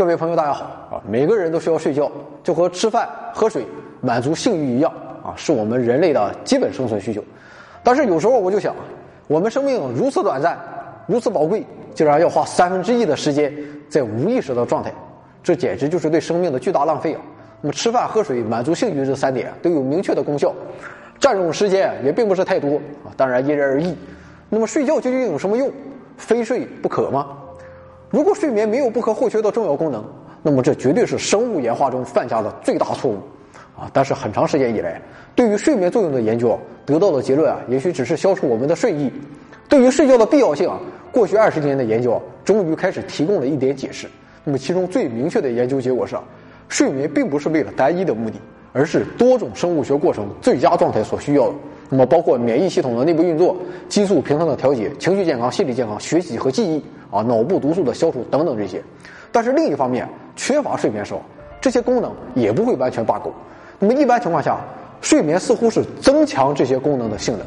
各位朋友，大家好啊！每个人都需要睡觉，就和吃饭、喝水、满足性欲一样啊，是我们人类的基本生存需求。但是有时候我就想，我们生命如此短暂，如此宝贵，竟然要花三分之一的时间在无意识的状态，这简直就是对生命的巨大浪费啊！那么吃饭、喝水、满足性欲这三点都有明确的功效，占用时间也并不是太多啊，当然因人而异。那么睡觉究竟有什么用？非睡不可吗？如果睡眠没有不可或缺的重要功能，那么这绝对是生物演化中犯下的最大错误，啊！但是很长时间以来，对于睡眠作用的研究得到的结论啊，也许只是消除我们的睡意。对于睡觉的必要性啊，过去二十年的研究终于开始提供了一点解释。那么其中最明确的研究结果是，睡眠并不是为了单一的目的，而是多种生物学过程最佳状态所需要的。那么包括免疫系统的内部运作、激素平衡的调节、情绪健康、心理健康、学习和记忆。啊，脑部毒素的消除等等这些，但是另一方面，缺乏睡眠时候，这些功能也不会完全罢工。那么一般情况下，睡眠似乎是增强这些功能的性能，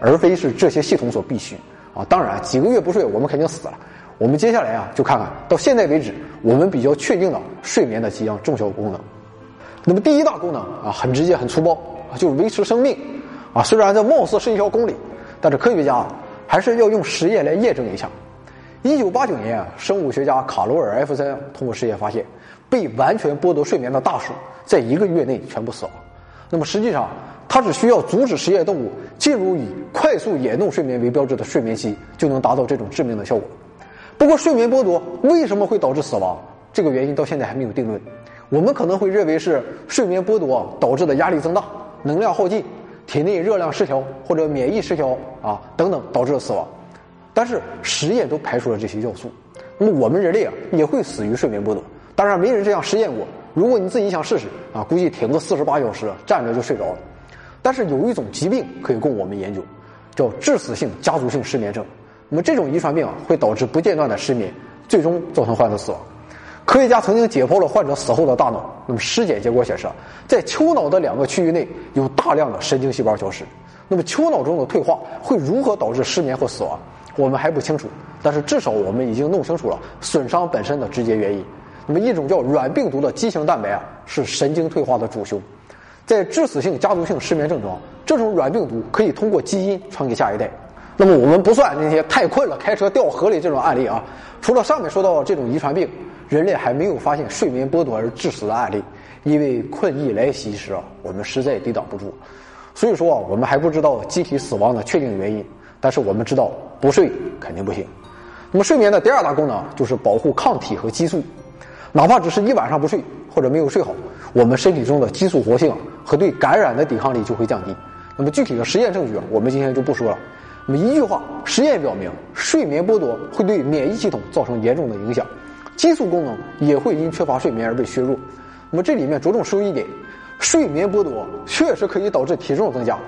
而非是这些系统所必须。啊，当然几个月不睡，我们肯定死了。我们接下来啊，就看看到现在为止，我们比较确定的睡眠的几样重要功能。那么第一大功能啊，很直接很粗暴，就是维持生命。啊，虽然这貌似是一条公理，但是科学家还是要用实验来验证一下。一九八九年啊，生物学家卡罗尔·艾弗森通过实验发现，被完全剥夺睡眠的大鼠在一个月内全部死亡。那么实际上，他只需要阻止实验动物进入以快速眼动睡眠为标志的睡眠期，就能达到这种致命的效果。不过，睡眠剥夺为什么会导致死亡？这个原因到现在还没有定论。我们可能会认为是睡眠剥夺导致的压力增大、能量耗尽、体内热量失调或者免疫失调啊等等导致的死亡。但是实验都排除了这些要素，那么我们人类啊也会死于睡眠剥夺。当然没人这样实验过。如果你自己想试试啊，估计挺个四十八小时站着就睡着了。但是有一种疾病可以供我们研究，叫致死性家族性失眠症。那么这种遗传病啊会导致不间断的失眠，最终造成患者死亡。科学家曾经解剖了患者死后的大脑，那么尸检结果显示，在丘脑的两个区域内有大量的神经细胞消失。那么丘脑中的退化会如何导致失眠或死亡？我们还不清楚，但是至少我们已经弄清楚了损伤本身的直接原因。那么一种叫软病毒的畸形蛋白啊，是神经退化的主凶。在致死性家族性失眠症中，这种软病毒可以通过基因传给下一代。那么我们不算那些太困了开车掉河里这种案例啊。除了上面说到这种遗传病，人类还没有发现睡眠剥夺而致死的案例。因为困意来袭时啊，我们实在抵挡不住。所以说啊，我们还不知道机体死亡的确定原因。但是我们知道不睡肯定不行。那么睡眠的第二大功能就是保护抗体和激素，哪怕只是一晚上不睡或者没有睡好，我们身体中的激素活性和对感染的抵抗力就会降低。那么具体的实验证据啊我们今天就不说了。那么一句话，实验表明睡眠剥夺会对免疫系统造成严重的影响，激素功能也会因缺乏睡眠而被削弱。那么这里面着重说一点，睡眠剥夺确实可以导致体重增加。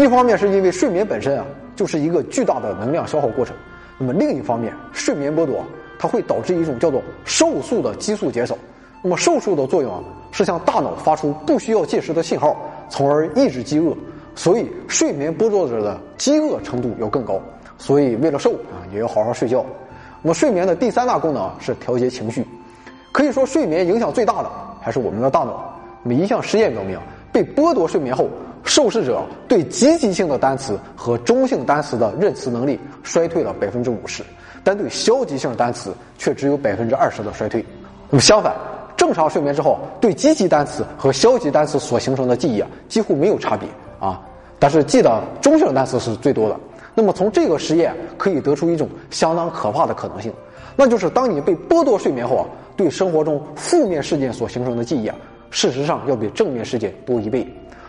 一方面是因为睡眠本身啊就是一个巨大的能量消耗过程，那么另一方面，睡眠剥夺它会导致一种叫做瘦素的激素减少。那么瘦素的作用啊是向大脑发出不需要进食的信号，从而抑制饥饿。所以睡眠剥夺者的饥饿程度要更高。所以为了瘦啊也要好好睡觉。那么睡眠的第三大功能是调节情绪，可以说睡眠影响最大的还是我们的大脑。每一项实验表明，被剥夺睡眠后。受试者对积极性的单词和中性单词的认词能力衰退了百分之五十，但对消极性单词却只有百分之二十的衰退。那么相反，正常睡眠之后，对积极单词和消极单词所形成的记忆啊几乎没有差别啊，但是记得中性单词是最多的。那么从这个实验可以得出一种相当可怕的可能性，那就是当你被剥夺睡眠后啊，对生活中负面事件所形成的记忆啊，事实上要比正面事件多一倍。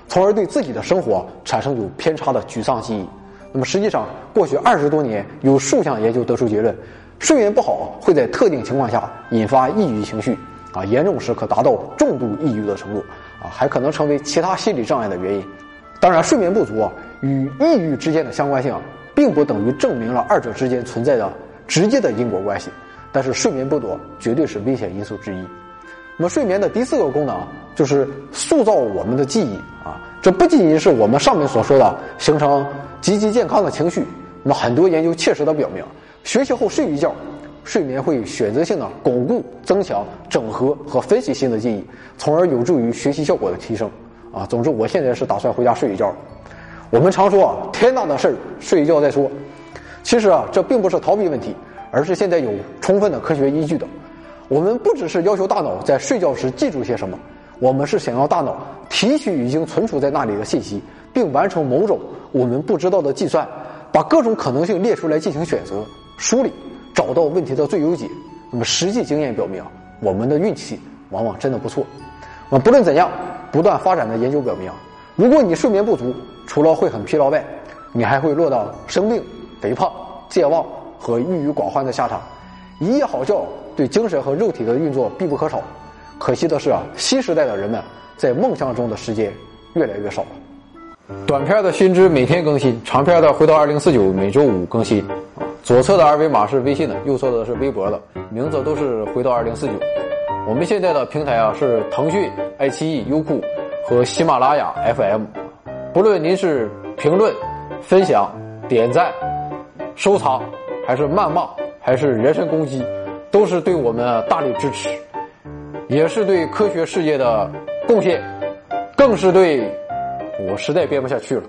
从而对自己的生活产生有偏差的沮丧记忆。那么实际上，过去二十多年有数项研究得出结论：睡眠不好会在特定情况下引发抑郁情绪，啊，严重时可达到重度抑郁的程度，啊，还可能成为其他心理障碍的原因。当然，睡眠不足与抑郁之间的相关性，并不等于证明了二者之间存在的直接的因果关系。但是，睡眠剥夺绝对是危险因素之一。那么，睡眠的第四个功能就是塑造我们的记忆啊，这不仅仅是我们上面所说的形成积极健康的情绪。那么，很多研究切实的表明，学习后睡一觉，睡眠会选择性的巩固、增强、整合和分析新的记忆，从而有助于学习效果的提升。啊，总之，我现在是打算回家睡一觉。我们常说啊，天大的事儿睡一觉再说。其实啊，这并不是逃避问题，而是现在有充分的科学依据的。我们不只是要求大脑在睡觉时记住些什么，我们是想要大脑提取已经存储在那里的信息，并完成某种我们不知道的计算，把各种可能性列出来进行选择、梳理，找到问题的最优解。那么实际经验表明，我们的运气往往真的不错。那不论怎样，不断发展的研究表明，如果你睡眠不足，除了会很疲劳外，你还会落到生病、肥胖、健忘和郁郁寡欢的下场。一夜好觉对精神和肉体的运作必不可少。可惜的是啊，新时代的人们在梦想中的时间越来越少了。短片的新知每天更新，长片的回到二零四九每周五更新。左侧的二维码是微信的，右侧的是微博的，名字都是回到二零四九。我们现在的平台啊是腾讯、爱奇艺、优酷和喜马拉雅 FM。不论您是评论、分享、点赞、收藏，还是谩骂，还是人身攻击，都是对我们大力支持，也是对科学事业的贡献，更是对我实在编不下去了。